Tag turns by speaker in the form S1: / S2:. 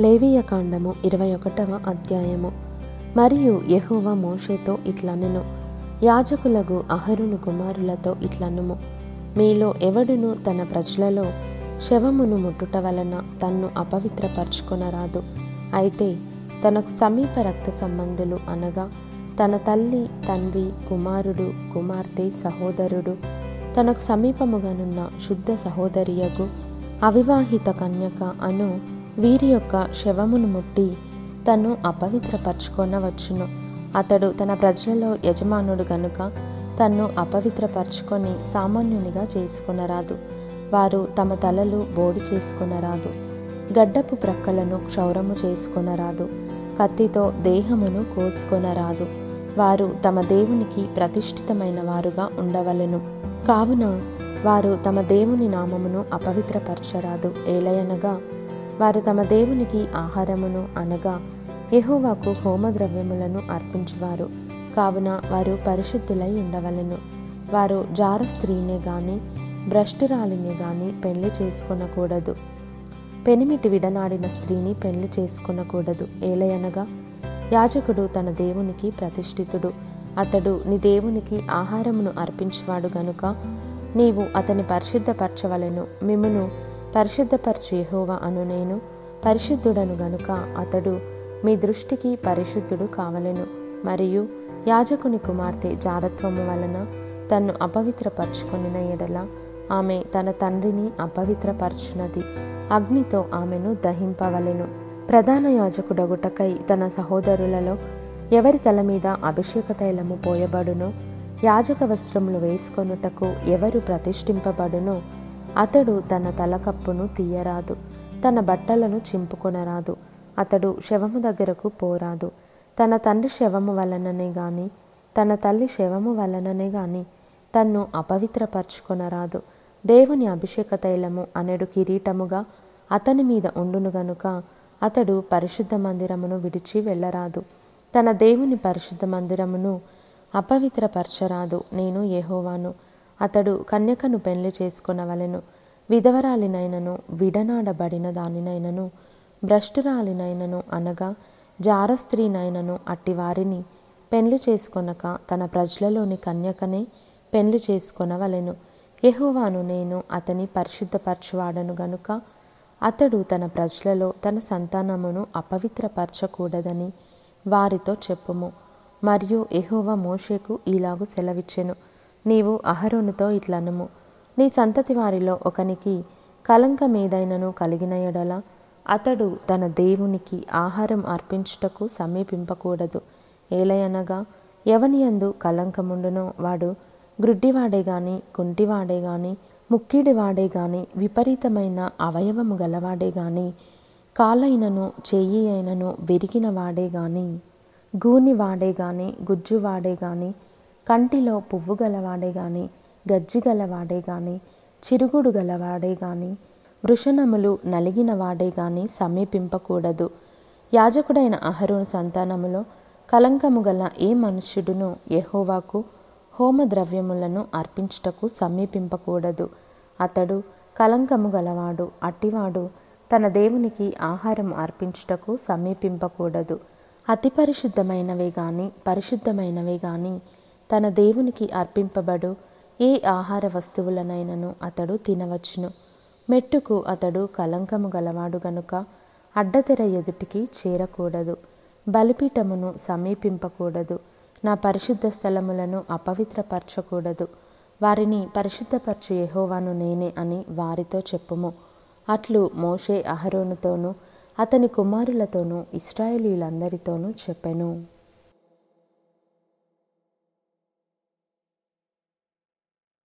S1: లేవీయ కాండము ఇరవై ఒకటవ అధ్యాయము. మరియు యెహోవా మోషేతో ఇట్లనెను. యాజకులకు అహరును కుమారులతో ఇట్లనుము. మీలో ఎవడును తన ప్రజలలో శవమును ముట్టుట వలన తన్ను అపవిత్రపరచుకొనరాదు. అయితే తనకు సమీప రక్త సంబంధులు అనగా తన తల్లి తండ్రి కుమారుడు కుమార్తె సహోదరుడు తనకు సమీపముగానున్న శుద్ధ సహోదరియగు అవివాహిత కన్యక అను వీరి యొక్క శవమును ముట్టి తను అపవిత్రపరచుకొనవచ్చును. అతడు తన ప్రజలలో యజమానుడు గనుక తన్ను అపవిత్రపరచుకొని సామాన్యునిగా చేసుకునరాదు. వారు తమ తలలు బోడి చేసుకునరాదు. గడ్డపు ప్రక్కలను క్షౌరము చేసుకొనరాదు. కత్తితో దేహమును కోసుకొనరాదు. వారు తమ దేవునికి ప్రతిష్ఠితమైన వారుగా ఉండవలెను. కావున వారు తమ దేవుని నామమును అపవిత్రపరచరాదు. ఏలయనగా వారు తమ దేవునికి ఆహారమును అనగా యహోవాకు హోమద్రవ్యములను అర్పించువారు. కావున వారు పరిశుద్ధులై ఉండవలెను. వారు జార స్త్రీనే గాని భ్రష్టురాలిని గాని పెళ్ళి చేసుకొనకూడదు. పెనిమిటి విడనాడిన స్త్రీని పెళ్ళి చేసుకొనకూడదు. ఏలయనగా యాజకుడు తన దేవునికి ప్రతిష్ఠితుడు. అతడు నీ దేవునికి ఆహారమును అర్పించువాడు గనుక నీవు అతని పరిశుద్ధపరచవలెను. మిమ్మును పరిశుద్ధపరచు యెహోవా అను నేను పరిశుద్ధుడను గనుక అతడు మీ దృష్టికి పరిశుద్ధుడు కావలెను. మరియు యాజకుని కుమార్తె జారత్వము వలన తన్ను అపవిత్రపరచుకొనిన ఎడల ఆమె తన తండ్రిని అపవిత్రపరచునది. అగ్నితో ఆమెను దహింపవలెను. ప్రధాన యాజకుడగుటకై తన సహోదరులలో ఎవరి తల మీద అభిషేక తైలము పోయబడునో యాజక వస్త్రములు వేసుకొనుటకు ఎవరు ప్రతిష్ఠింపబడునో అతడు తన తలకప్పును తీయరాదు తన బట్టలను చింపుకొనరాదు. అతడు శవము దగ్గరకు పోరాదు. తన తండ్రి శవము వలననే గాని తన తల్లి శవము వలననే గాని తన్ను అపవిత్రపరచుకొనరాదు. దేవుని అభిషేక తైలము అనెడు కిరీటముగా అతని మీద ఉండును గనుక అతడు పరిశుద్ధ మందిరమును విడిచి వెళ్ళరాదు. తన దేవుని పరిశుద్ధ మందిరమును అపవిత్రపరచరాదు. నేను ఏహోవాను అతడు కన్యకను పెళ్ళి చేసుకొనవలెను. విధవరాలినైనను విడనాడబడిన దానినైనను భ్రష్టురాలినైనను అనగా జారస్త్రీనైనను అట్టివారిని పెళ్ళి చేసుకొనక తన ప్రజలలోని కన్యకనే పెళ్ళి చేసుకొనవలెను. ఎహోవాను నేను అతని పరిశుద్ధపరచువాడను గనుక అతడు తన ప్రజలలో తన సంతానమును అపవిత్రపరచకూడదని వారితో చెప్పుము. మరియు ఎహోవా మోషేకు ఈలాగు సెలవిచ్చెను. నీవు అహరోనుతో ఇట్లనము. నీ సంతతి వారిలో ఒకనికి కలంకమేదైనను కలిగిన ఎడల అతడు తన దేవునికి ఆహారం అర్పించుటకు సమీపింపకూడదు. ఏలయనగా ఎవనియందు కలంకముండునో వాడు గ్రుడ్డివాడే గాని కుంటివాడే గాని ముక్కిడివాడే గాని విపరీతమైన అవయవము గలవాడే గాని కాలైనను చెయ్యి అయినను విరిగిన వాడే గాని గూని వాడే గాని గుజ్జు వాడే గాని కంటిలో పువ్వు గలవాడే గాని గజ్జి గలవాడే గాని చిరుగుడు గలవాడే గాని వృషణములు నలిగిన వాడే గాని సమీపింపకూడదు. యాజకుడైన అహరోను సంతానములో కలంకము గల ఏ మనుష్యుడును యహోవాకు హోమద్రవ్యములను అర్పించుటకు సమీపింపకూడదు. అతడు కలంకము గలవాడు అట్టివాడు తన దేవునికి ఆహారం అర్పించుటకు సమీపింపకూడదు. అతి పరిశుద్ధమైనవే గాని పరిశుద్ధమైనవే గాని తన దేవునికి అర్పింపబడు ఏ ఆహార వస్తువులనైనను అతడు తినవచ్చును. మెట్టుకు అతడు కలంకము గలవాడు గనుక అడ్డతెర ఎదుటికి చేరకూడదు. బలిపీఠమును సమీపింపకూడదు. నా పరిశుద్ధ స్థలములను అపవిత్రపరచకూడదు. వారిని పరిశుద్ధపరచు ఎహోవాను నేనే అని వారితో చెప్పుము. అట్లు మోషే అహరోనుతోనూ అతని కుమారులతోనూ ఇస్రాయేలీలందరితోనూ చెప్పెను.